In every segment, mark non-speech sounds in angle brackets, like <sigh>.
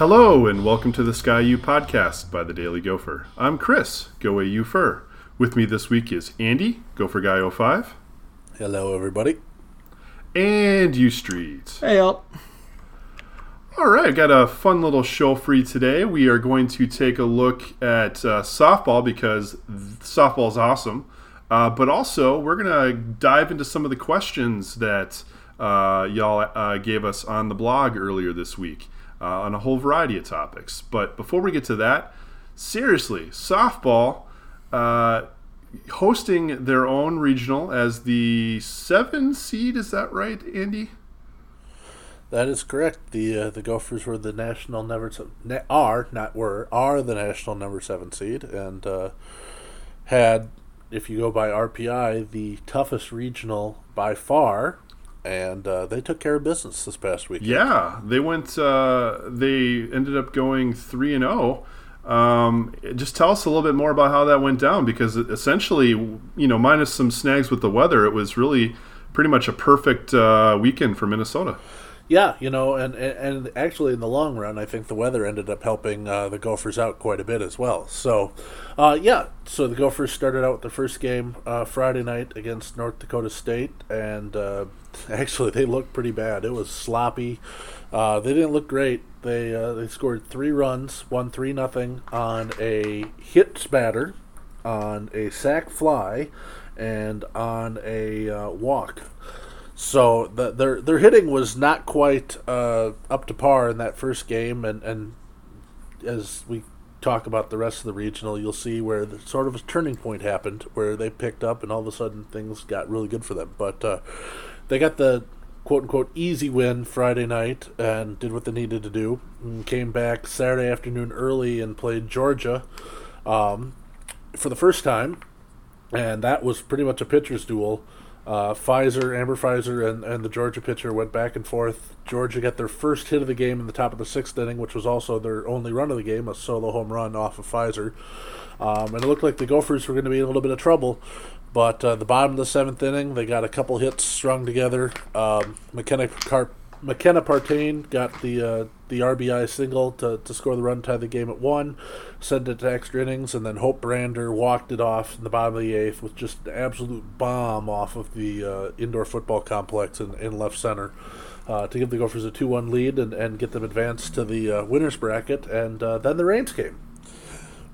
Hello, and welcome to the Ski-U-Pahdcast by the Daily Gopher. I'm Chris, GoAUpher. With me this week is Andy, Gopher Guy 05, Hello, everybody. and U Street. Hey, y'all. All right, i got a fun little show for you today. We are going to take a look at uh, softball because softball is awesome, uh, but also we're going to dive into some of the questions that uh, y'all uh, gave us on the blog earlier this week uh, on a whole variety of topics. But before we get to that, seriously, softball uh, hosting their own regional as the seven seed. Is that right, Andy? That is correct. The uh, the Gophers were the national number are not were are the national number seven seed and uh, had, if you go by RPI, the toughest regional by far, and uh, they took care of business this past week. Yeah, they went. Uh, they ended up going three and zero. Um, just tell us a little bit more about how that went down, because essentially, you know, minus some snags with the weather, it was really pretty much a perfect uh, weekend for Minnesota. Yeah, you know, and, and actually in the long run, I think the weather ended up helping uh, the Gophers out quite a bit as well. So, uh, yeah, so the Gophers started out with the first game uh, Friday night against North Dakota State, and uh, <laughs> actually they looked pretty bad. It was sloppy. Uh, they didn't look great. They uh, they scored three runs, won three nothing on a hit spatter, on a sac fly, and on a walk. So the, their their hitting was not quite uh, up to par in that first game, and, and as we talk about the rest of the regional, you'll see where the, sort of a turning point happened, where they picked up, and all of a sudden things got really good for them. But uh, they got the quote unquote easy win Friday night and did what they needed to do, and came back Saturday afternoon early and played Georgia um, for the first time, and that was pretty much a pitcher's duel. Uh, Fiser, Amber Fiser, and, and the Georgia pitcher went back and forth. Georgia got their first hit of the game in the top of the sixth inning, which was also their only run of the game, a solo home run off of Fiser. Um, and it looked like the Gophers were going to be in a little bit of trouble. But uh, the bottom of the seventh inning, they got a couple hits strung together. Um, McKenna Car- McKenna Partain got the uh, the RBI single to, to score the run, tie the game at one, send it to extra innings, and then Hope Brander walked it off in the bottom of the eighth with just an absolute bomb off of the uh, indoor football complex in, in left center. Uh, to give the Gophers a 2 1 lead and, and get them advanced to the uh, winner's bracket. And uh, then the rains came,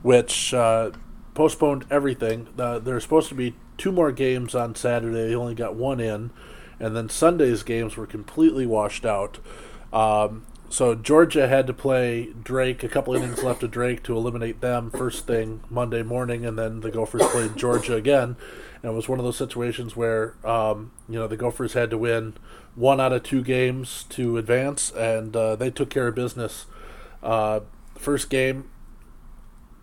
which uh, postponed everything. Uh, there were supposed to be two more games on Saturday. They only got one in. And then Sunday's games were completely washed out. Um, so Georgia had to play Drake a couple innings left of Drake to eliminate them first thing Monday morning, and then the Gophers played Georgia again. And it was one of those situations where um, you know the Gophers had to win one out of two games to advance, and uh, they took care of business. Uh, first game,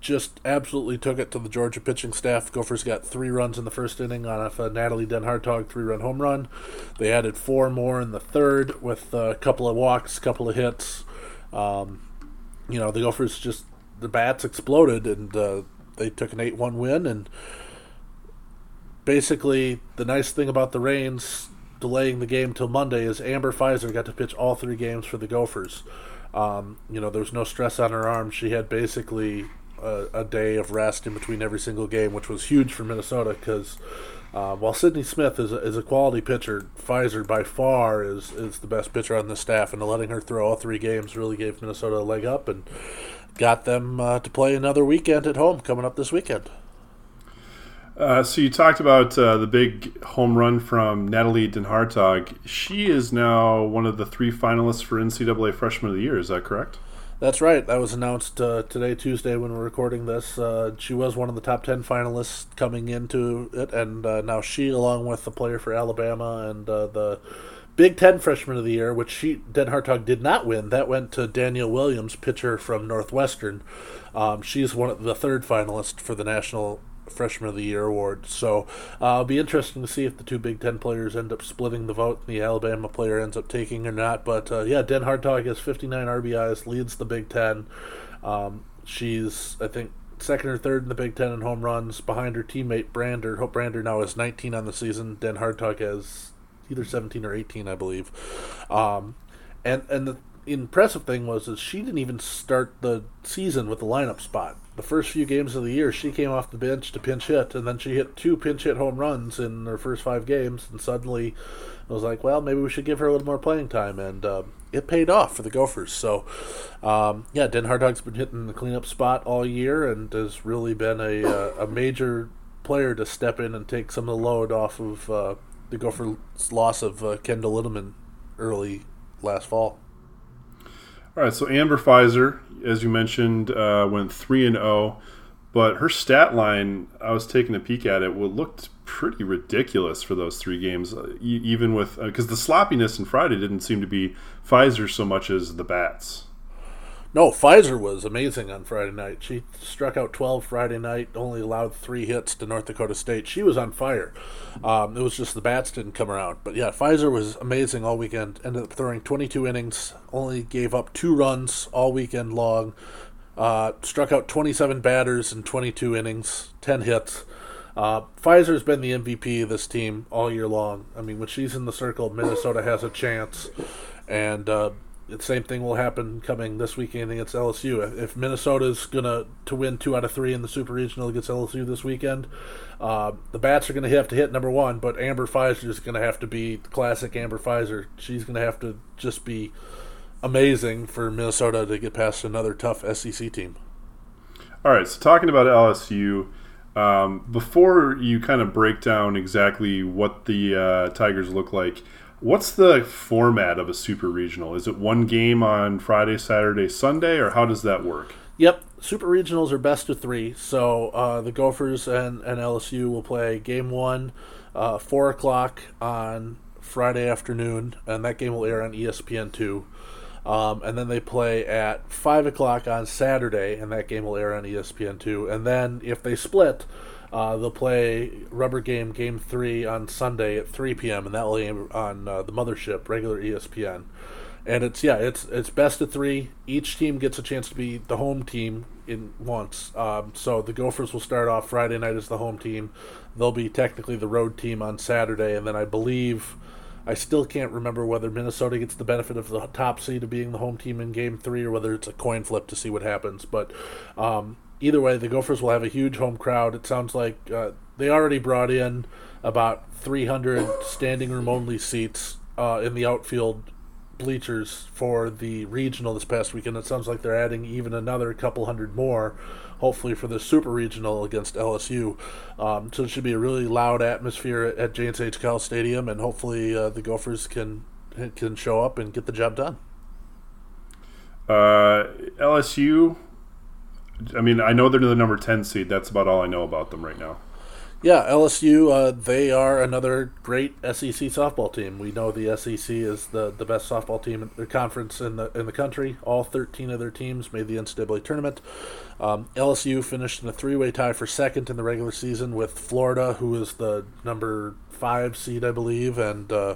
just absolutely took it to the Georgia pitching staff. Gophers got three runs in the first inning on a Natalie Den Hartog three run home run. They added four more in the third with a couple of walks, a couple of hits. Um, you know, the Gophers just, the bats exploded and uh, they took an 8 1 win. And basically, the nice thing about the Rains delaying the game till Monday is Amber Fiser got to pitch all three games for the Gophers. Um, you know, there was no stress on her arm. She had basically a, a, day of rest in between every single game, which was huge for Minnesota because uh, while Sidney Smith is a, is a quality pitcher, Fiser by far is, is the best pitcher on the staff, and letting her throw all three games really gave Minnesota a leg up and got them uh, to play another weekend at home coming up this weekend. Uh, so you talked about uh, the big home run from Natalie Den Hartog. She is now one of the three finalists for NCAA Freshman of the Year. Is that correct? That's right. That was announced uh, today, Tuesday, when we're recording this. Uh, she was one of the top 10 finalists coming into it, and uh, now she, along with the player for Alabama and uh, the Big Ten Freshman of the Year, which she Den Hartog did not win, that went to Danielle Williams, pitcher from Northwestern. Um, she's one of the third finalist for the National Freshman of the Year award. So uh, it'll be interesting to see if the two Big Ten players end up splitting the vote and the Alabama player ends up taking or not. But uh, yeah, Den Hartog has 59 RBIs, leads the Big Ten. Um, she's, I think, second or third in the Big Ten in home runs behind her teammate Brander. Hope Brander now is 19 on the season. Den Hartog has either 17 or 18, I believe. Um, and and the impressive thing was that she didn't even start the season with the lineup spot. The first few games of the year, she came off the bench to pinch hit, and then she hit two pinch hit home runs in her first five games. And suddenly, I was like, well, maybe we should give her a little more playing time, and uh, it paid off for the Gophers. So, um, yeah, Den Hartog's been hitting the cleanup spot all year, and has really been a uh, a major player to step in and take some of the load off of uh, the Gophers' loss of uh, Kendall Lindemann early last fall. All right, so Amber Fiser, as you mentioned, uh, went three and zero, oh, but her stat line, I was taking a peek at it, looked pretty ridiculous for those three games, uh, even with because uh, the sloppiness in Friday didn't seem to be Fiser so much as the bats. No, Fiser was amazing on Friday night. She struck out 12 Friday night, only allowed three hits to North Dakota State. She was on fire. Um, it was just the bats didn't come around. But yeah, Fiser was amazing all weekend. Ended up throwing 22 innings, only gave up two runs all weekend long. Uh, struck out 27 batters in 22 innings, 10 hits. Uh, Fiser's been the MVP of this team all year long. I mean, when she's in the circle, Minnesota has a chance. And uh, the same thing will happen coming this weekend against LSU. If Minnesota's gonna to win two out of three in the Super Regional against LSU this weekend, uh, the bats are gonna have to hit number one. But Amber Fiser is gonna have to be classic Amber Fiser. She's gonna have to just be amazing for Minnesota to get past another tough SEC team. All right, so talking about LSU. Um, before you kind of break down exactly what the uh, Tigers look like, What's the format of a super regional? Is it one game on Friday, Saturday, Sunday, or how does that work? Yep, super regionals are best of three. So uh, the Gophers and, and LSU will play game one, uh, four o'clock on Friday afternoon, and that game will air on ESPN two. Um, and then they play at five o'clock on Saturday, and that game will air on ESPN two. And then if they split, uh, they'll play Rubber Game Game 3 on Sunday at 3 p.m., and that will aim on uh, the Mothership, regular ESPN. And it's, yeah, it's it's best of three. Each team gets a chance to be the home team in once. Um, so the Gophers will start off Friday night as the home team. They'll be technically the road team on Saturday, and then I believe. I still can't remember whether Minnesota gets the benefit of the top seed of being the home team in Game Three, or whether it's a coin flip to see what happens. But um, either way, the Gophers will have a huge home crowd. It sounds like uh, they already brought in about 300 standing room only seats uh, in the outfield bleachers for the regional this past weekend. It sounds like they're adding even another couple hundred more, hopefully for the super regional against LSU. Um, so it should be a really loud atmosphere at, Jane Sage Cowles Stadium, and hopefully uh, the Gophers can can show up and get the job done. Uh, LSU I mean, I know they're the number ten seed. That's about all I know about them right now. Yeah, LSU. Uh, they are another great SEC softball team. We know the SEC is the, the best softball team in the conference in the in the country. All thirteen of their teams made the NCAA tournament. Um, LSU finished in a three way tie for second in the regular season with Florida, who is the number five seed, I believe, and uh,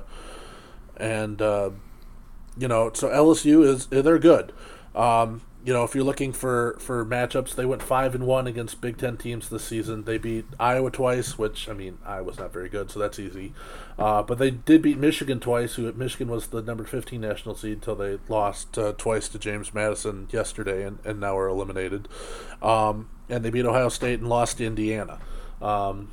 and uh, you know, so LSU is they're good. Um, you know, if you're looking for for matchups, they went five and one against Big Ten teams this season. They beat Iowa twice, which I mean, Iowa's not very good, so that's easy. Uh, but they did beat Michigan twice. Who at Michigan was the number 15 national seed until they lost uh, twice to James Madison yesterday, and, and now are eliminated. Um, and they beat Ohio State and lost to Indiana. Um,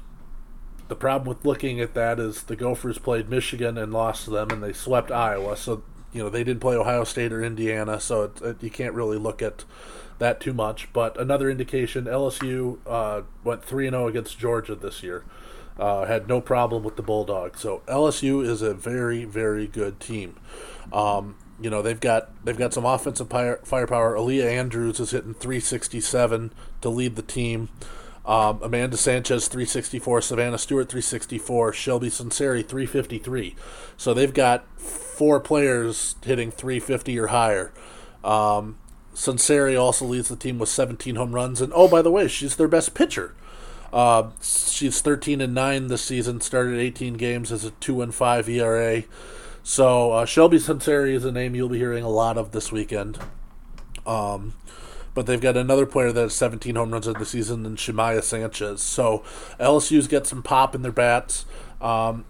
the problem with looking at that is the Gophers played Michigan and lost to them, and they swept Iowa. So you know they didn't play Ohio State or Indiana, so it, it, you can't really look at that too much. But another indication: LSU uh, went three and zero oh against Georgia this year. Uh, had no problem with the Bulldogs. So LSU is a very very good team. Um, you know they've got they've got some offensive firepower. Aliyah Andrews is hitting 367 to lead the team. Um, Amanda Sanchez 364, Savannah Stewart 364, Shelby Sunseri 353. So they've got four players hitting 350 or higher. Um, Sunseri also leads the team with 17 home runs, and oh by the way, she's their best pitcher. Uh, she's 13 and nine this season. Started 18 games as a two and five ERA. So uh, Shelby Sunseri is a name you'll be hearing a lot of this weekend. Um, but they've got another player that has 17 home runs of the season, and Shemaya Sanchez. So LSU's got some pop in their bats. Um,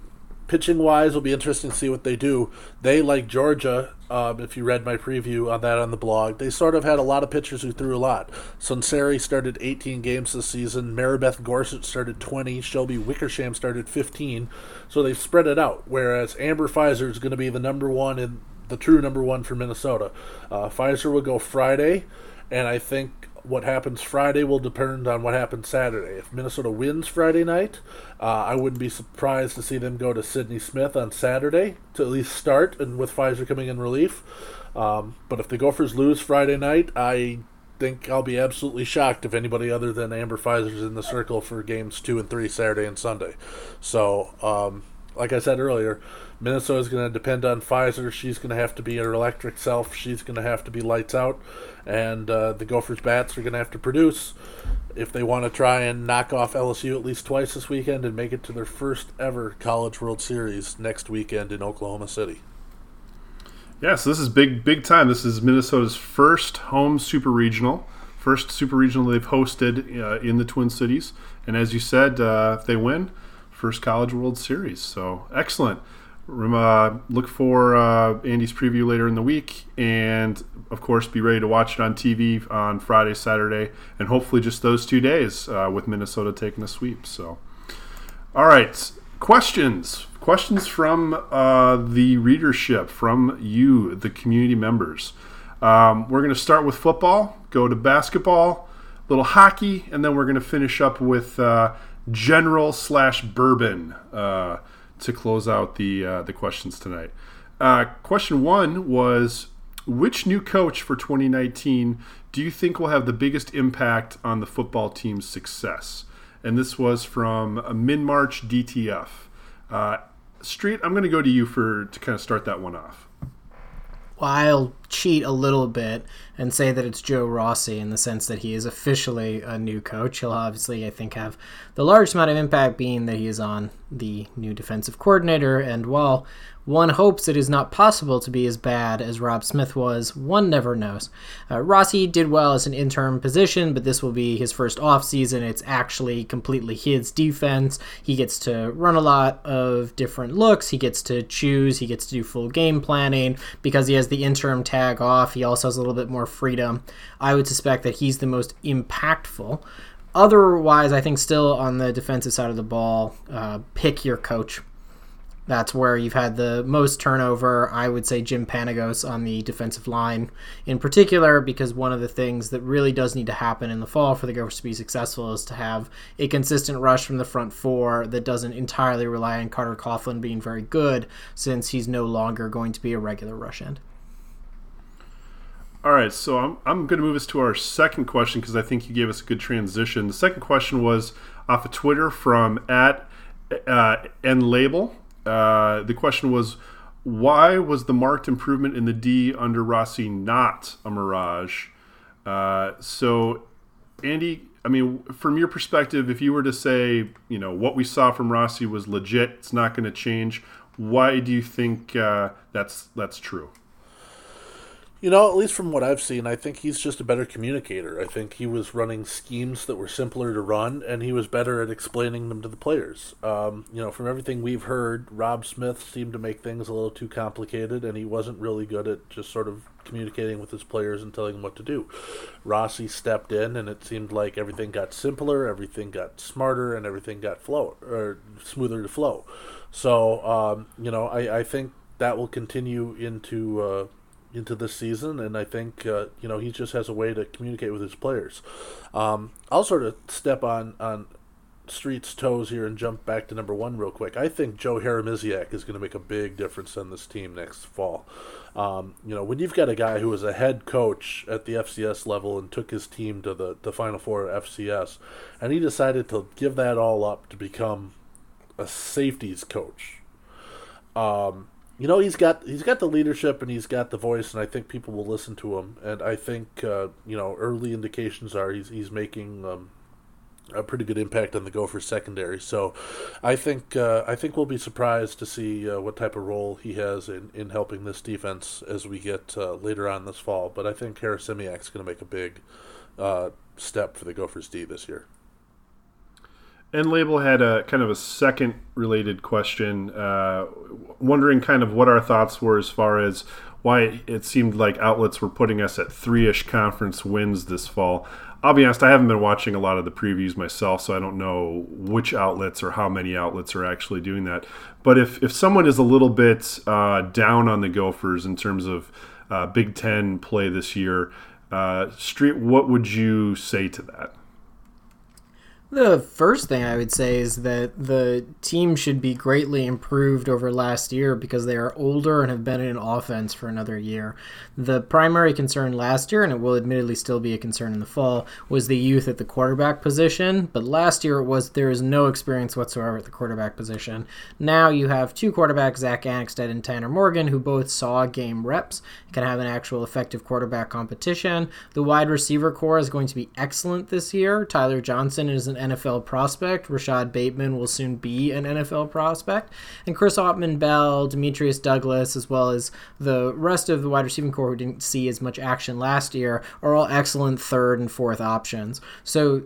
pitching wise, will be interesting to see what they do. They, like Georgia, um, if you read my preview on that on the blog, they sort of had a lot of pitchers who threw a lot. Sunseri started 18 games this season. Maribeth Gorsuch started 20. Shelby Wickersham started 15. So they've spread it out. Whereas Amber Fiser is going to be the number one and the true number one for Minnesota. Uh, Fiser will go Friday, and I think what happens Friday will depend on what happens Saturday. If Minnesota wins Friday night, uh, I wouldn't be surprised to see them go to Sydney Smith on Saturday to at least start, and with Fiser coming in relief. Um, but if the Gophers lose Friday night, I think I'll be absolutely shocked if anybody other than Amber Fiser's in the circle for games two and three Saturday and Sunday. So, um, like I said earlier, Minnesota's going to depend on Fiser. She's going to have to be her electric self. She's going to have to be lights out and uh, the Gophers bats are going to have to produce if they want to try and knock off LSU at least twice this weekend and make it to their first ever College World Series next weekend in Oklahoma City. Yeah, so this is big, big time. This is Minnesota's first home super regional, first super regional they've hosted uh, in the Twin Cities, and as you said, uh, if they win, first College World Series. So excellent. Look for uh, Andy's preview later in the week, and of course, be ready to watch it on TV on Friday, Saturday, and hopefully just those two days uh, with Minnesota taking a sweep. So, all right, questions. Questions from uh, the readership, from you, the community members. Um, we're going to start with football, go to basketball, little hockey, and then we're going to finish up with uh, general slash bourbon uh, to close out the uh, the questions tonight. Uh, question one was which new coach for 2019 do you think will have the biggest impact on the football team's success? And this was from Min March DTF. Uh, Street, I'm going to go to you for to kind of start that one off. I'll cheat a little bit and say that it's Joe Rossi in the sense that he is officially a new coach. He'll obviously, I think, have the largest amount of impact being that he is on the new defensive coordinator. And while one hopes it is not possible to be as bad as Robb Smith was. One never knows. Uh, Rossi did well as an interim position, but this will be his first offseason. It's actually completely his defense. He gets to run a lot of different looks. He gets to choose. He gets to do full game planning. Because he has the interim tag off, he also has a little bit more freedom. I would suspect that he's the most impactful. Otherwise, I think still on the defensive side of the ball, uh, pick your coach that's where you've had the most turnover. I would say Jim Panagos on the defensive line in particular, because one of the things that really does need to happen in the fall for the Gophers to be successful is to have a consistent rush from the front four that doesn't entirely rely on Carter Coughlin being very good, since he's no longer going to be a regular rush end. All right, so I'm, I'm going to move us to our second question because I think you gave us a good transition. The second question was off of Twitter from at uh, nlabel uh, the question was why was the marked improvement in the D under Rossi not a mirage? Uh, so, Andy, I mean, from your perspective, if you were to say, you know, what we saw from Rossi was legit, it's not going to change. Why do you think uh, that's that's true? You know, at least from what I've seen, I think he's just a better communicator. I think he was running schemes that were simpler to run, and he was better at explaining them to the players. Um, you know, from everything we've heard, Robb Smith seemed to make things a little too complicated, and he wasn't really good at just sort of communicating with his players and telling them what to do. Rossi stepped in, and it seemed like everything got simpler, everything got smarter, and everything got flow or smoother to flow. So, um, you know, I, I think that will continue into. Uh, into this season, and I think uh, you know he just has a way to communicate with his players. Um, I'll sort of step on on Street's toes here and jump back to number one real quick. I think Joe Harasymiak is going to make a big difference on this team next fall. Um, you know, when you've got a guy who was a head coach at the FCS level and took his team to the, the Final Four FCS, and he decided to give that all up to become a safeties coach. Um, you know he's got he's got the leadership and he's got the voice and I think people will listen to him and I think uh, you know early indications are he's he's making um, a pretty good impact on the Gopher secondary. So I think uh, I think we'll be surprised to see uh, what type of role he has in, in helping this defense as we get uh, later on this fall. But I think Harasymiak's going to make a big uh, step for the Gophers D this year. And Label had a kind of a second related question, uh, wondering kind of what our thoughts were as far as why it seemed like outlets were putting us at three ish conference wins this fall. I'll be honest, I haven't been watching a lot of the previews myself, so I don't know which outlets or how many outlets are actually doing that. But if, if someone is a little bit uh, down on the Gophers in terms of uh, Big Ten play this year, uh, Street, what would you say to that? The first thing I would say is that the team should be greatly improved over last year because they are older and have been in offense for another year. The primary concern last year, and it will admittedly still be a concern in the fall, was the youth at the quarterback position. But last year it was there is no experience whatsoever at the quarterback position. Now you have two quarterbacks, Zack Annexstad and Tanner Morgan, who both saw game reps, can have an actual effective quarterback competition. The wide receiver core is going to be excellent this year. Tyler Johnson is an NFL prospect. Rashod Bateman will soon be an NFL prospect. And Chris Autman Bell, Demetrius Douglas, as well as the rest of the wide receiving core who didn't see as much action last year, are all excellent third and fourth options. So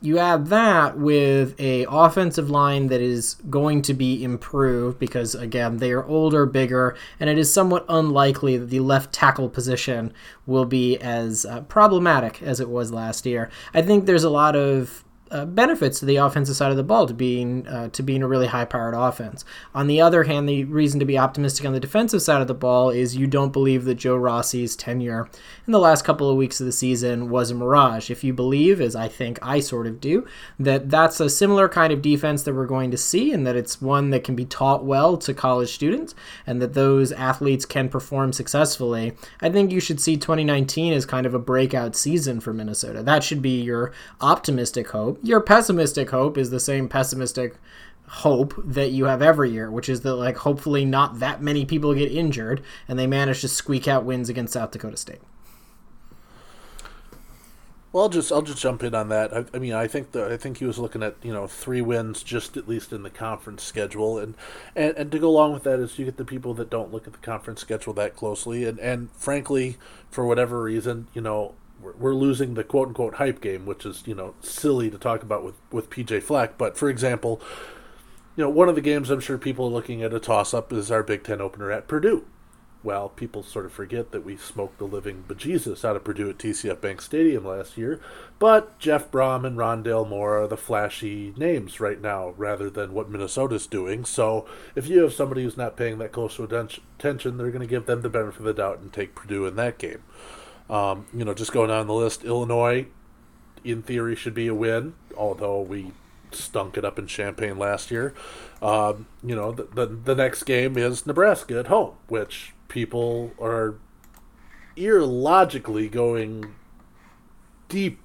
you add that with a offensive line that is going to be improved because again they are older bigger and it is somewhat unlikely that the left tackle position will be as uh, problematic as it was last year i think there's a lot of uh, benefits to the offensive side of the ball to being uh, to being a really high powered offense. On the other hand, the reason to be optimistic on the defensive side of the ball is you don't believe that Joe Rossi's tenure in the last couple of weeks of the season was a mirage. If you believe, as I think I sort of do, that that's a similar kind of defense that we're going to see, and that it's one that can be taught well to college students, and that those athletes can perform successfully, I think you should see 2019 as kind of a breakout season for Minnesota. That should be your optimistic hope your pessimistic hope is the same pessimistic hope that you have every year, which is that like hopefully not that many people get injured and they manage to squeak out wins against South Dakota State. Well, I'll just I'll just jump in on that. I, I mean, I think the I think he was looking at you know three wins just at least in the conference schedule, and, and and to go along with that is you get the people that don't look at the conference schedule that closely, and and frankly, for whatever reason, you know, we're losing the quote unquote hype game, which is you know silly to talk about with with PJ Fleck. But for example, you know one of the games I'm sure people are looking at a toss up is our Big Ten opener at Purdue. Well, people sort of forget that we smoked the living bejesus out of Purdue at TCF Bank Stadium last year. But Jeff Brohm and Rondale Moore are the flashy names right now, rather than what Minnesota's doing. So if you have somebody who's not paying that close attention, they're going to give them the benefit of the doubt and take Purdue in that game. Um, you know, just going down the list, Illinois, in theory, should be a win, although we stunk it up in Champaign last year. Um, you know, the, the, the next game is Nebraska at home, which people are ear logically going deep,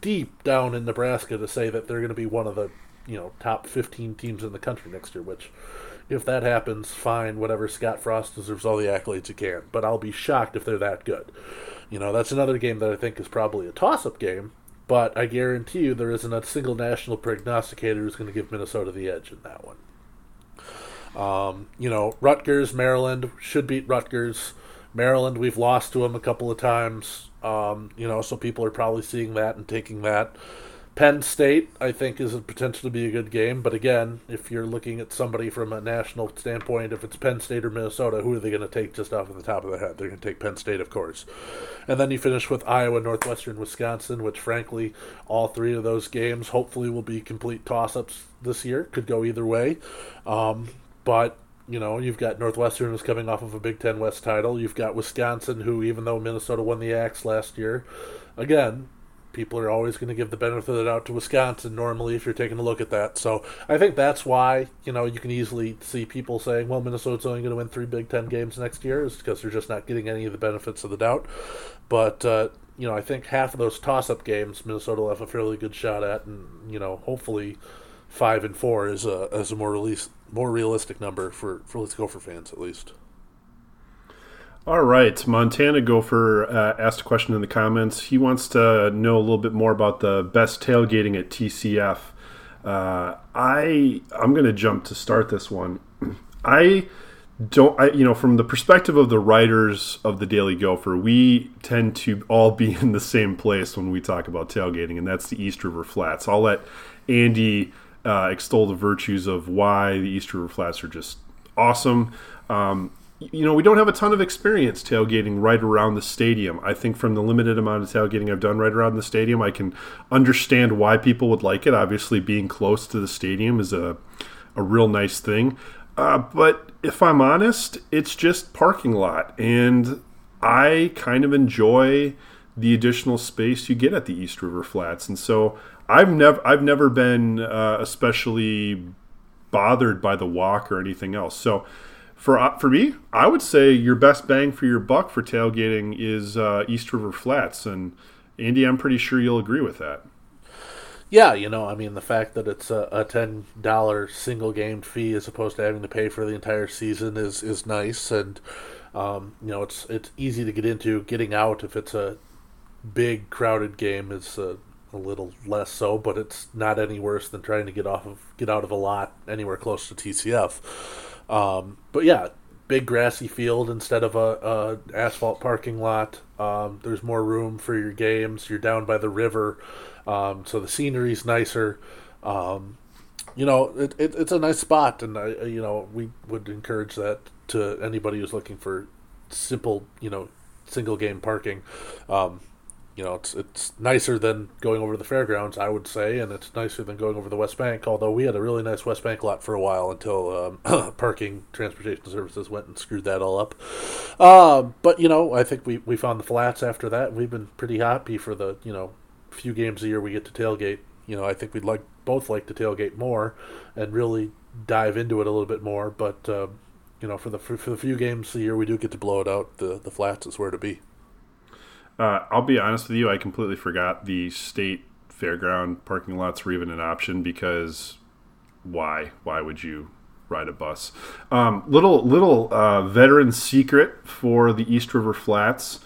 deep down in Nebraska to say that they're going to be one of the you know top 15 teams in the country next year, which if that happens, fine, whatever. Scott Frost deserves all the accolades he can, but I'll be shocked if they're that good. You know, that's another game that I think is probably a toss up game, but I guarantee you there isn't a single national prognosticator who's going to give Minnesota the edge in that one. Um, you know, Rutgers, Maryland should beat Rutgers. Maryland, we've lost to them a couple of times. Um, you know, so people are probably seeing that and taking that. Penn State, I think, is a potential to be a good game. But again, if you're looking at somebody from a national standpoint, if it's Penn State or Minnesota, who are they going to take just off of the top of the head? They're going to take Penn State, of course. And then you finish with Iowa, Northwestern, Wisconsin, which, frankly, all three of those games hopefully will be complete toss ups this year. Could go either way. Um, but you know, you've got Northwestern who's coming off of a Big Ten West title. You've got Wisconsin, who, even though Minnesota won the Axe last year, again, people are always going to give the benefit of the doubt to Wisconsin normally if you're taking a look at that. So I think that's why, you know, you can easily see people saying, well, Minnesota's only going to win three Big Ten games next year is because they're just not getting any of the benefits of the doubt. But, uh, you know, I think half of those toss up games Minnesota will have a fairly good shot at, and, you know, hopefully five and four is a, is a more, release, more realistic number for, for Let's Go for fans at least. All right, Montana Gopher uh, asked a question in the comments. He wants to know a little bit more about the best tailgating at TCF. Uh, I I'm going to jump to start this one. <clears throat> I don't I, you know from the perspective of the writers of the Daily Gopher, we tend to all be in the same place when we talk about tailgating, and that's the East River Flats. I'll let Andy uh, extol the virtues of why the East River Flats are just awesome. Um, you know, we don't have a ton of experience tailgating right around the stadium. I think from the limited amount of tailgating I've done right around the stadium, I can understand why people would like it. Obviously, being close to the stadium is a, a real nice thing. Uh, but if I'm honest, it's just parking lot. And I kind of enjoy the additional space you get at the East River Flats. And so I've never I've never been uh, especially bothered by the walk or anything else. So for uh, for me, I would say your best bang for your buck for tailgating is uh, East River Flats, and Andy, I'm pretty sure you'll agree with that. Yeah, you know, I mean, the fact that it's a, a ten dollar single game fee as opposed to having to pay for the entire season is is nice, and um, you know, it's it's easy to get into. Getting out if it's a big crowded game is a, a little less so, but it's not any worse than trying to get off of get out of a lot anywhere close to TCF. Um, but yeah, big grassy field instead of a, a asphalt parking lot. Um, there's more room for your games. You're down by the river, um, so the scenery's nicer. Um, you know, it, it, it's a nice spot, and I, you know we would encourage that to anybody who's looking for simple, you know, single game parking. Um, you know, it's it's nicer than going over the fairgrounds, I would say, and it's nicer than going over the West Bank. Although we had a really nice West Bank lot for a while until um, <coughs> parking transportation services went and screwed that all up. Uh, but you know, I think we we found the flats after that. We've been pretty happy for the you know few games a year we get to tailgate. You know, I think we'd like both like to tailgate more and really dive into it a little bit more. But uh, you know, for the for, for the few games a year we do get to blow it out, the the flats is where to be. Uh, I'll be honest with you, I completely forgot the state fairground parking lots were even an option because why? Why would you ride a bus? Um, little little uh, veteran secret for the East River Flats.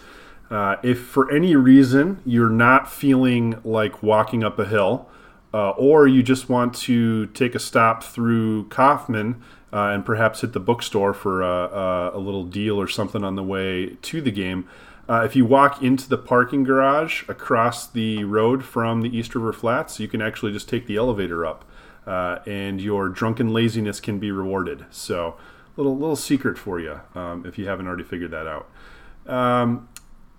Uh, if for any reason you're not feeling like walking up a hill, uh, or you just want to take a stop through Coffman uh, and perhaps hit the bookstore for a, a, a little deal or something on the way to the game, uh, if you walk into the parking garage across the road from the East River Flats, you can actually just take the elevator up, uh, and your drunken laziness can be rewarded. So, little little secret for you um, if you haven't already figured that out. Um,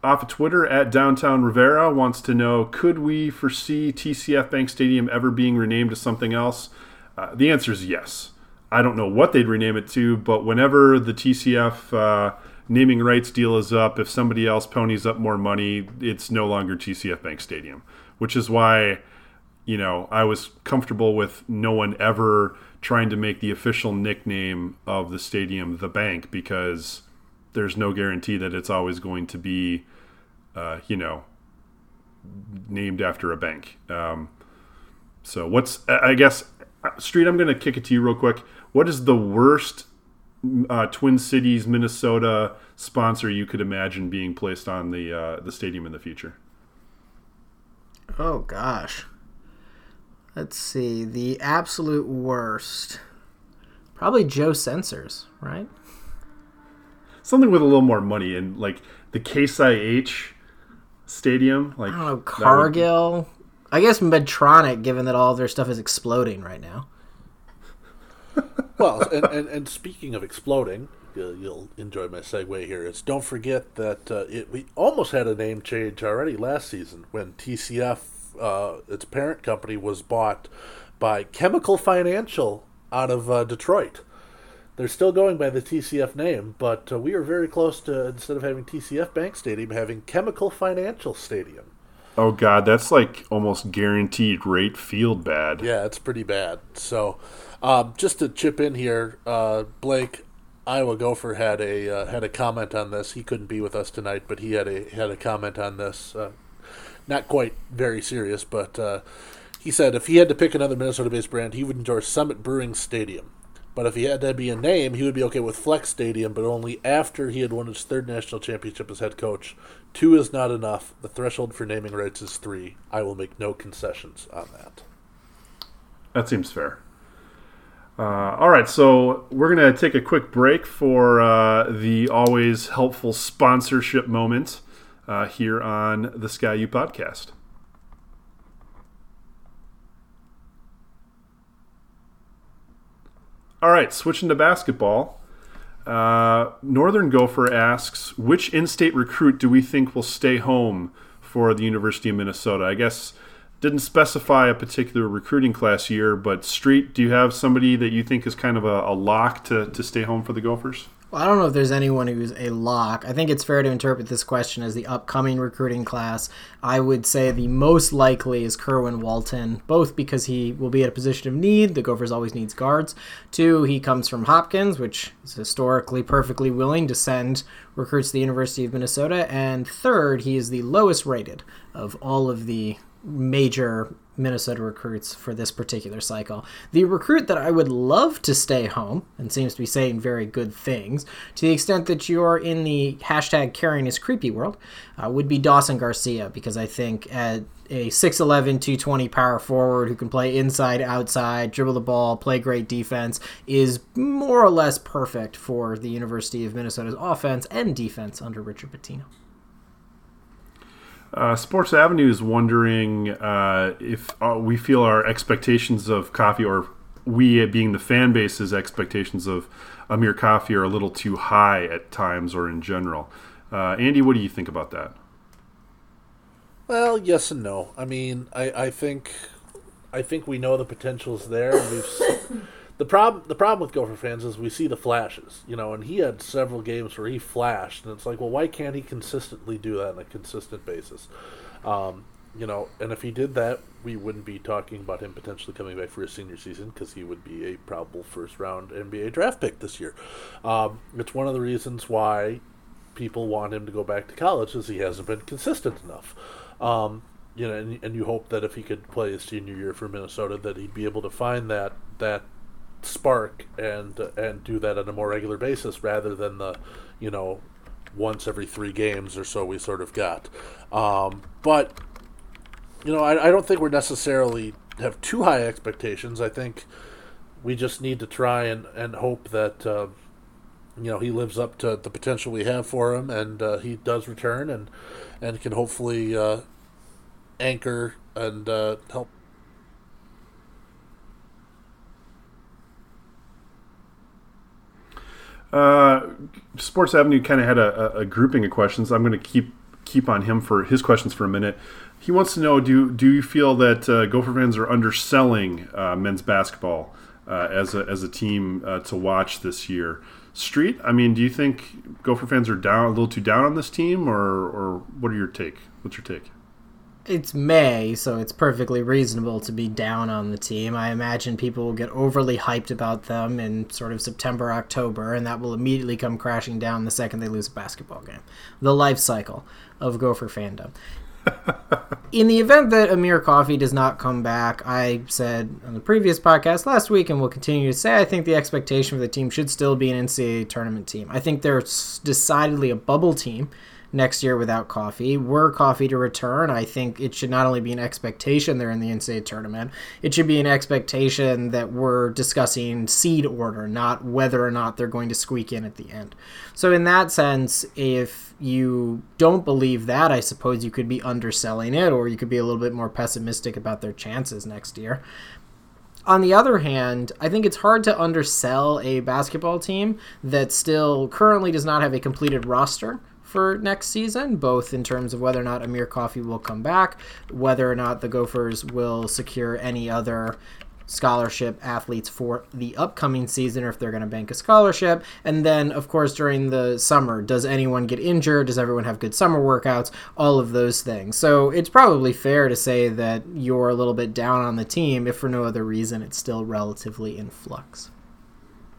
off of Twitter at Downtown Rivera wants to know: Could we foresee TCF Bank Stadium ever being renamed to something else? Uh, the answer is yes. I don't know what they'd rename it to, but whenever the TCF uh, naming rights deal is up, if somebody else ponies up more money, it's no longer TCF Bank Stadium, which is why, you know, I was comfortable with no one ever trying to make the official nickname of the stadium the bank because there's no guarantee that it's always going to be, uh, you know, named after a bank. Um, so what's I guess Street? I'm going to kick it to you real quick. What is the worst uh, Twin Cities, Minnesota sponsor you could imagine being placed on the uh, the stadium in the future? Oh gosh. Let's see. The absolute worst. Probably Joe Sensors, right? Something with a little more money and like the Case IH stadium, like I don't know, Cargill. I guess Medtronic, given that all their stuff is exploding right now <laughs> well, and, and, and, speaking of exploding, you'll enjoy my segue here. Is don't forget that uh, it, we almost had a name change already last season when TCF, uh, its parent company, was bought by Chemical Financial out of uh, Detroit. They're still going by the TCF name, but uh, we are very close to instead of having TCF Bank Stadium, having Chemical Financial Stadium. Oh God, that's like almost guaranteed rate field bad. Yeah, it's pretty bad. So um, just to chip in here, uh, Blake, Iowa Gopher had a uh, had a comment on this. He couldn't be with us tonight, but he had a had a comment on this. Uh, not quite very serious, but uh, he said if he had to pick another Minnesota-based brand, he would endorse Summit Brewing Stadium. But if he had to be a name, he would be okay with Fleck's Stadium, but only after he had won his third national championship as head coach. Two is not enough. The threshold for naming rights is three. I will make no concessions on that. That seems fair. Uh, all right, so we're going to take a quick break for uh, the always helpful sponsorship moment uh, here on the Ski-U-Pahdcast. All right, switching to basketball. Uh, Northern Gopher asks, which in-state recruit do we think will stay home for the University of Minnesota? I guess didn't specify a particular recruiting class year, but Street, do you have somebody that you think is kind of a, a lock to, to stay home for the Gophers? Well, I don't know if there's anyone who's a lock. I think it's fair to interpret this question as the upcoming recruiting class. I would say the most likely is Kerwin Walton, both because he will be at a position of need. The Gophers always needs guards. Two, he comes from Hopkins, which is historically perfectly willing to send recruits to the University of Minnesota. And third, he is the lowest rated of all of the major Minnesota recruits for this particular cycle. The recruit that I would love to stay home and seems to be saying very good things, to the extent that you're in the hashtag carrying his creepy world, uh, would be Dawson Garcia, because I think at a 6'11, 220 power forward who can play inside, outside, dribble the ball, play great defense, is more or less perfect for the University of Minnesota's offense and defense under Richard Pitino. Uh, Sports Avenue is wondering uh, if uh, we feel our expectations of Coffey, or we being the fan base's expectations of Amir Coffey, are a little too high at times or in general. Uh, Andy, what do you think about that? Well, yes and no. I mean, I, I think I think we know the potential's there. We've the problem the problem with Gopher fans is we see the flashes, you know, and he had several games where he flashed, and it's like, well, why can't he consistently do that on a consistent basis? Um, you know, and if he did that, we wouldn't be talking about him potentially coming back for his senior season because he would be a probable first round NBA draft pick this year. Um, it's one of the reasons why people want him to go back to college is he hasn't been consistent enough. Um, you know, and, and you hope that if he could play his senior year for Minnesota, that he'd be able to find that that spark and and do that on a more regular basis rather than the you know once every three games or so we sort of got. Um, but you know I, I don't think we're necessarily have too high expectations. I think we just need to try and, and hope that uh, you know he lives up to the potential we have for him and uh, he does return and and can hopefully uh, anchor and uh, help Uh, Sports Avenue kind of had a, a, grouping of questions. I'm going to keep keep on him for his questions for a minute. He wants to know: Do do you feel that uh, Gopher fans are underselling uh, men's basketball uh, as a as a team uh, to watch this year? Street, I mean, do you think Gopher fans are down a little too down on this team, or or what are your take? What's your take? It's May, so it's perfectly reasonable to be down on the team. I imagine people will get overly hyped about them in sort of September, October, and that will immediately come crashing down the second they lose a basketball game. The life cycle of Gopher fandom. <laughs> in the event that Amir Coffey does not come back, I said on the previous podcast last week, and will continue to say, I think the expectation for the team should still be an NCAA tournament team. I think they're decidedly a bubble team next year without Coffey. Were Coffey to return, I think it should not only be an expectation they're in the NCAA tournament, it should be an expectation that we're discussing seed order, not whether or not they're going to squeak in at the end. So, in that sense, if you don't believe that, I suppose you could be underselling it, or you could be a little bit more pessimistic about their chances next year. On the other hand, I think it's hard to undersell a basketball team that still currently does not have a completed roster for next season, both in terms of whether or not Amir Coffey will come back, whether or not the Gophers will secure any other scholarship athletes for the upcoming season or if they're going to bank a scholarship. And then, of course, during the summer, does anyone get injured? Does everyone have good summer workouts? All of those things. So it's probably fair to say that you're a little bit down on the team, if for no other reason, it's still relatively in flux.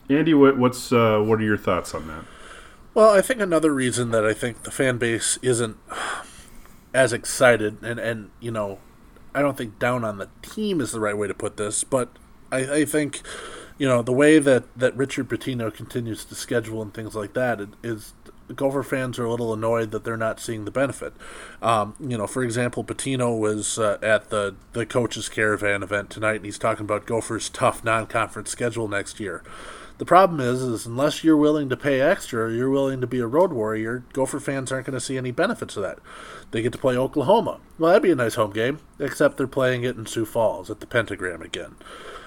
Andy, what's uh, what are your thoughts on that? Well, I think another reason that I think the fan base isn't as excited, and, and you know, I don't think down on the team is the right way to put this, but I, I think, you know, the way that, that Richard Pitino continues to schedule and things like that is Gopher fans are a little annoyed that they're not seeing the benefit. Um, you know, for example, Pitino was uh, at the the coaches caravan event tonight, and he's talking about Gophers' tough non-conference schedule next year. The problem is, is unless you're willing to pay extra, or you're willing to be a road warrior. Gopher fans aren't going to see any benefits of that. They get to play Oklahoma. Well, that'd be a nice home game, except they're playing it in Sioux Falls at the Pentagram again.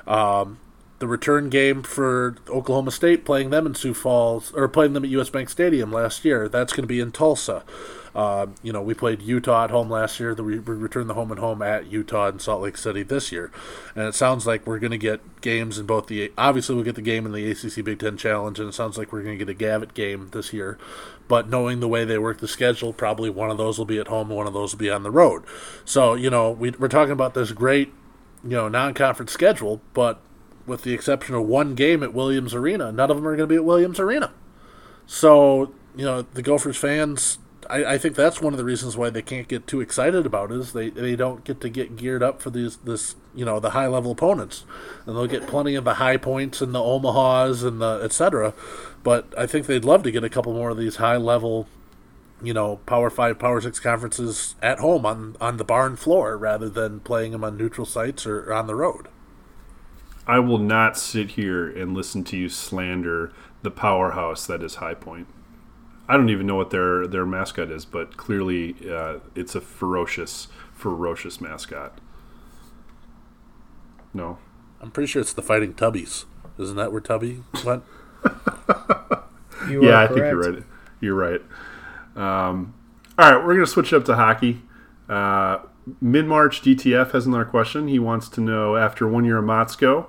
Um, the return game for Oklahoma State, playing them in Sioux Falls or playing them at U.S. Bank Stadium last year. That's going to be in Tulsa. Uh, you know, we played Utah at home last year. we returned the home and home at Utah and Salt Lake City this year, and it sounds like we're going to get games in both the. Obviously, we'll get the game in the ACC Big Ten Challenge, and it sounds like we're going to get a Gavitt game this year. But knowing the way they work the schedule, probably one of those will be at home, one of those will be on the road. So you know, we, we're talking about this great, you know, non-conference schedule, but with the exception of one game at Williams Arena, none of them are going to be at Williams Arena. So you know, the Gophers fans I, I, think that's one of the reasons why they can't get too excited about it is they, they don't get to get geared up for these this you know the high level opponents, and they'll get plenty of the high points and the Omahas and the etc. But I think they'd love to get a couple more of these high level, you know, Power Five, Power Six conferences at home on on the barn floor rather than playing them on neutral sites or, or on the road. I will not sit here and listen to you slander the powerhouse that is High Point. I don't even know what their their mascot is, but clearly uh, it's a ferocious, ferocious mascot. No, I'm pretty sure it's the Fighting Tubbies. Isn't that where Tubby went? <laughs> yeah, I think you're right. You're right. Um, all right, we're going to switch up to hockey. Uh, Mid March, DTF has another question. He wants to know after one year of Motzko,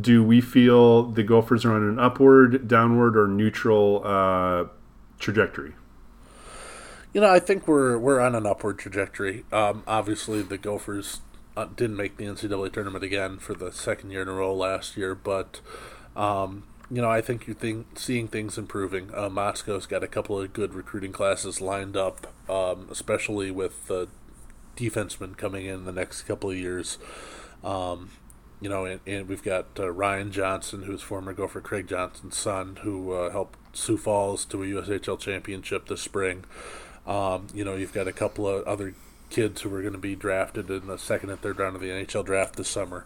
do we feel the Gophers are on an upward, downward, or neutral uh, trajectory? You know, I think we're we're on an upward trajectory. Um, obviously, the Gophers uh, didn't make the NCAA tournament again for the second year in a row last year, but um, you know, I think you're think, seeing things improving. Uh, Motzko's got a couple of good recruiting classes lined up, um, especially with the defensemen coming in the next couple of years. Um, you know, and, and we've got uh, Ryan Johnson, who's former Gopher Craig Johnson's son, who uh, helped Sioux Falls to a USHL championship this spring. Um, you know, you've got a couple of other kids who are going to be drafted in the second and third round of the NHL draft this summer.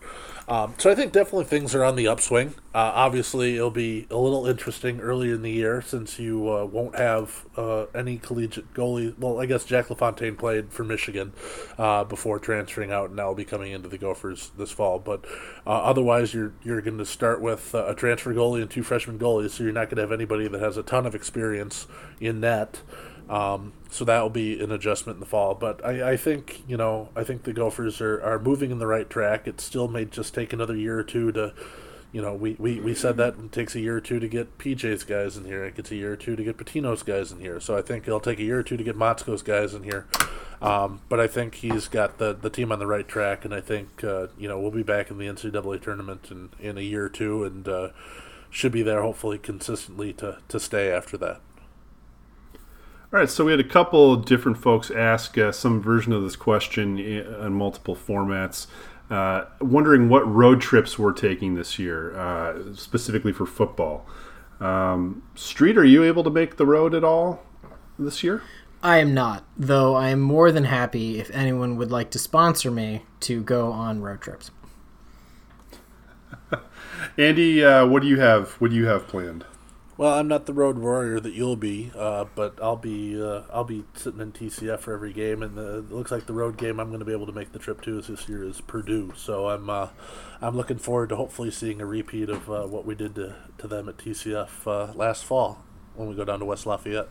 Um, so I think definitely things are on the upswing. Uh, obviously, it'll be a little interesting early in the year since you uh, won't have uh, any collegiate goalie. Well, I guess Jack LaFontaine played for Michigan uh, before transferring out, and now will be coming into the Gophers this fall. But uh, otherwise, you're you're going to start with uh, a transfer goalie and two freshman goalies, so you're not going to have anybody that has a ton of experience in net. Um, so that will be an adjustment in the fall. But I, I think you know I think the Gophers are, are moving in the right track. It still may just take another year or two to, you know, we, we, we said that it takes a year or two to get PJ's guys in here. It gets a year or two to get Pitino's guys in here. So I think it'll take a year or two to get Motzko's guys in here. Um, but I think he's got the, the team on the right track, and I think uh, you know we'll be back in the NCAA tournament in, in a year or two, and uh, should be there hopefully consistently to, to stay after that. All right, so we had a couple different folks ask uh, some version of this question in multiple formats, uh, wondering what road trips we're taking this year, uh, specifically for football. Um, Street, are you able to make the road at all this year? I am not, though I am more than happy if anyone would like to sponsor me to go on road trips. <laughs> Andy, uh, what do you have? What do you have planned? Well, I'm not the road warrior that you'll be, uh, but I'll be uh, I'll be sitting in TCF for every game, and the, it looks like the road game I'm going to be able to make the trip to is this year is Purdue. So I'm uh, I'm looking forward to hopefully seeing a repeat of uh, what we did to, to them at TCF uh, last fall when we go down to West Lafayette.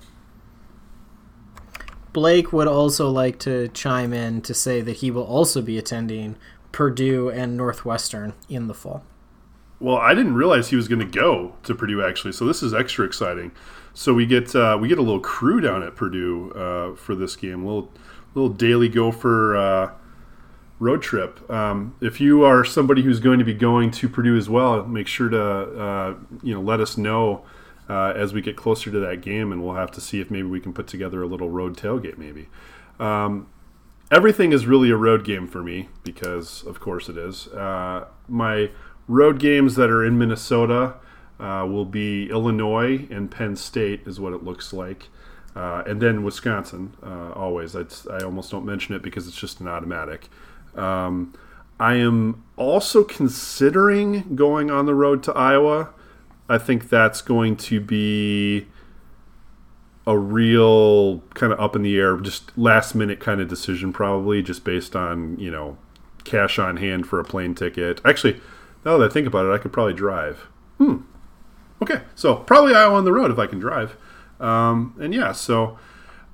Blake would also like to chime in to say that he will also be attending Purdue and Northwestern in the fall. Well, I didn't realize he was going to go to Purdue actually, so this is extra exciting. So we get uh, we get a little crew down at Purdue uh, for this game, a little little daily gopher uh, road trip. Um, if you are somebody who's going to be going to Purdue as well, make sure to uh, you know let us know uh, as we get closer to that game, and we'll have to see if maybe we can put together a little road tailgate. Maybe um, everything is really a road game for me because, of course, it is. Uh, my road games that are in Minnesota uh, will be Illinois and Penn State, is what it looks like. Uh, and then Wisconsin, uh, always. I'd, i almost don't mention it because it's just an automatic. Um, I am also considering going on the road to Iowa. I think that's going to be a real kind of up in the air, just last minute kind of decision, probably just based on, you know, cash on hand for a plane ticket. Actually, Now that I think about it, I could probably drive. Hmm. Okay, so probably Iowa on the road if I can drive. Um, and yeah, so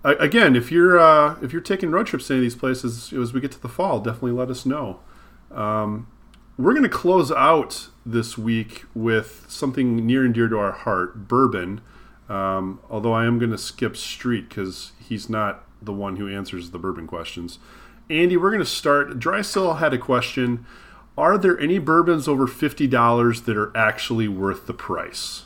again, if you're uh, if you're taking road trips to any of these places as we get to the fall, definitely let us know. Um, we're going to close out this week with something near and dear to our heart, bourbon. Um, although I am going to skip Street because he's not the one who answers the bourbon questions. Andy, we're going to start. Drysdale had a question. Are there any bourbons over fifty dollars that are actually worth the price?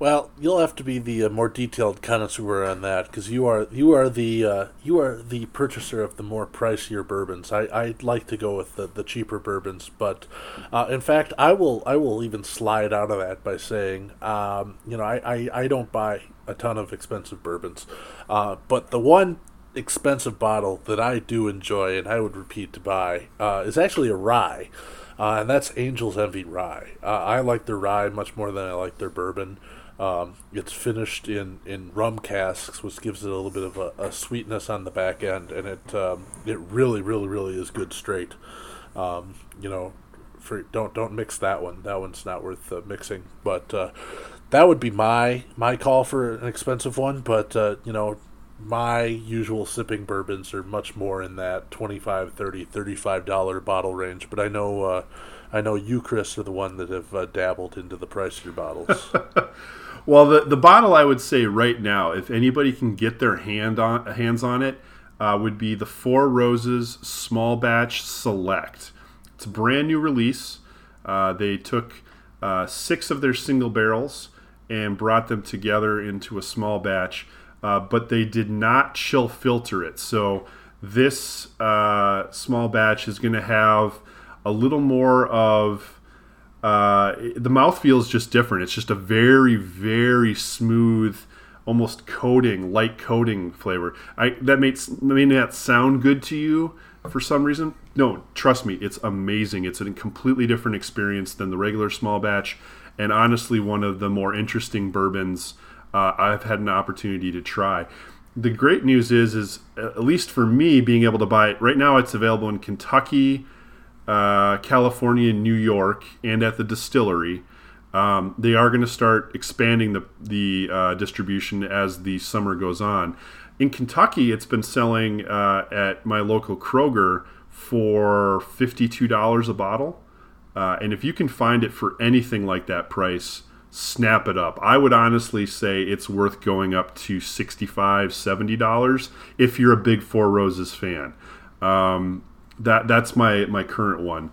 Well, you'll have to be the uh, more detailed connoisseur on that because you are you are the uh, you are the purchaser of the more pricier bourbons. I I like to go with the, the cheaper bourbons, but uh, in fact, I will I will even slide out of that by saying, um, you know, I, I, I don't buy a ton of expensive bourbons, uh, but the one expensive bottle that I do enjoy and I would repeat to buy uh, is actually a rye. Uh, and that's Angel's Envy Rye. I like their rye much more than I like their bourbon. Um, it's finished in, in rum casks, which gives it a little bit of a, a sweetness on the back end, and it um, it really, really, really is good straight. Um, you know, for don't don't mix that one. That one's not worth uh, mixing. But uh, that would be my my call for an expensive one. But uh, you know, my usual sipping bourbons are much more in that 25 30 35 dollar bottle range but i know uh, i know you chris are the one that have uh, dabbled into the pricier bottles <laughs> Well, the the bottle I would say right now, if anybody can get their hand on hands on it, uh, would be the Four Roses Small Batch Select. It's a brand new release. Uh, they took uh, six of their single barrels and brought them together into a small batch, uh, but they did not chill filter it. So this uh, small batch is going to have a little more of uh, the mouth feels just different. It's just a very, very smooth, almost coating, light coating flavor. I that makes may not sound good to you for some reason. No, trust me, it's amazing. It's a completely different experience than the regular small batch, and honestly, one of the more interesting bourbons uh, I've had an opportunity to try. The great news is, is at least for me, being able to buy it right now, it's available in Kentucky uh, California, New York, and at the distillery. Um, they are going to start expanding the the uh, distribution as the summer goes on. In Kentucky, it's been selling uh, at my local Kroger for fifty two dollars a bottle, uh, and if you can find it for anything like that price, snap it up. I would honestly say it's worth going up to $65, 70 dollars if you're a big Four Roses fan. Um, that that's my my current one.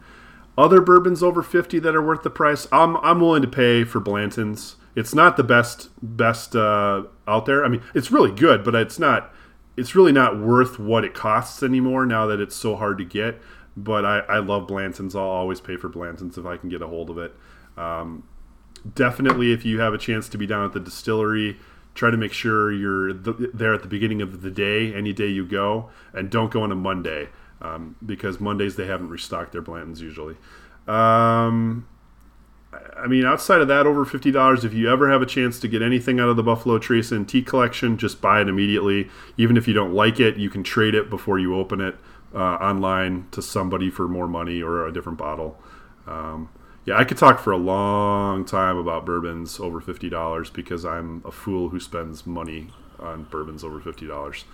Other bourbons over fifty that are worth the price. I'm I'm willing to pay for Blanton's. It's not the best best uh, out there. I mean, it's really good, but it's not. It's really not worth what it costs anymore now that it's so hard to get. But I, I love Blanton's. I'll always pay for Blanton's if I can get a hold of it. Um, definitely, if you have a chance to be down at the distillery, try to make sure you're there at the beginning of the day, any day you go, and don't go on a Monday um, because Mondays they haven't restocked their Blantons usually. Um, I mean, outside of that, over fifty dollars. If you ever have a chance to get anything out of the Buffalo Trace Antique Collection, just buy it immediately. Even if you don't like it, you can trade it before you open it uh, online to somebody for more money or a different bottle. Um, yeah, I could talk for a long time about bourbons over fifty dollars because I'm a fool who spends money on bourbons over fifty dollars.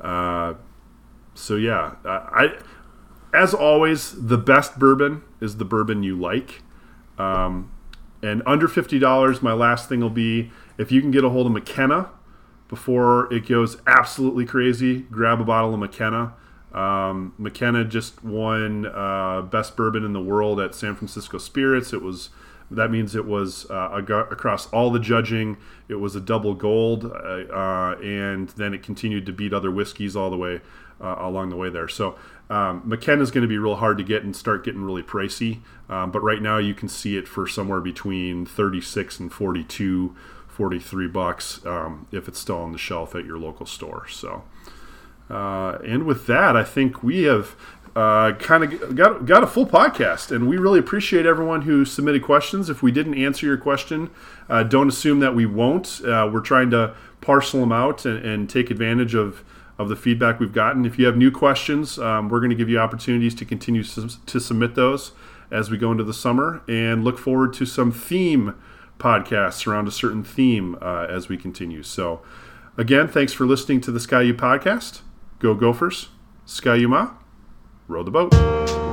Uh, so yeah, I as always the best bourbon is the bourbon you like. Um, and under fifty dollars, my last thing will be if you can get a hold of McKenna before it goes absolutely crazy. Grab a bottle of McKenna. Um, McKenna just won uh, best bourbon in the world at San Francisco Spirits. It was that means it was uh, across all the judging. It was a double gold, uh, uh, and then it continued to beat other whiskeys all the way uh, along the way there. So um, McKenna is going to be real hard to get and start getting really pricey. Um, but right now you can see it for somewhere between 36 and 42, 43 bucks um, if it's still on the shelf at your local store. So. Uh, and with that, I think we have uh, kind of got got a full podcast, and we really appreciate everyone who submitted questions. If we didn't answer your question, uh, don't assume that we won't. Uh, we're trying to parcel them out and, and take advantage of of the feedback we've gotten. If you have new questions, um, we're going to give you opportunities to continue to submit those as we go into the summer and look forward to some theme podcasts around a certain theme uh, as we continue. So, again, thanks for listening to the Ski-U-Pahdcast. Go Gophers, Ski U row the boat.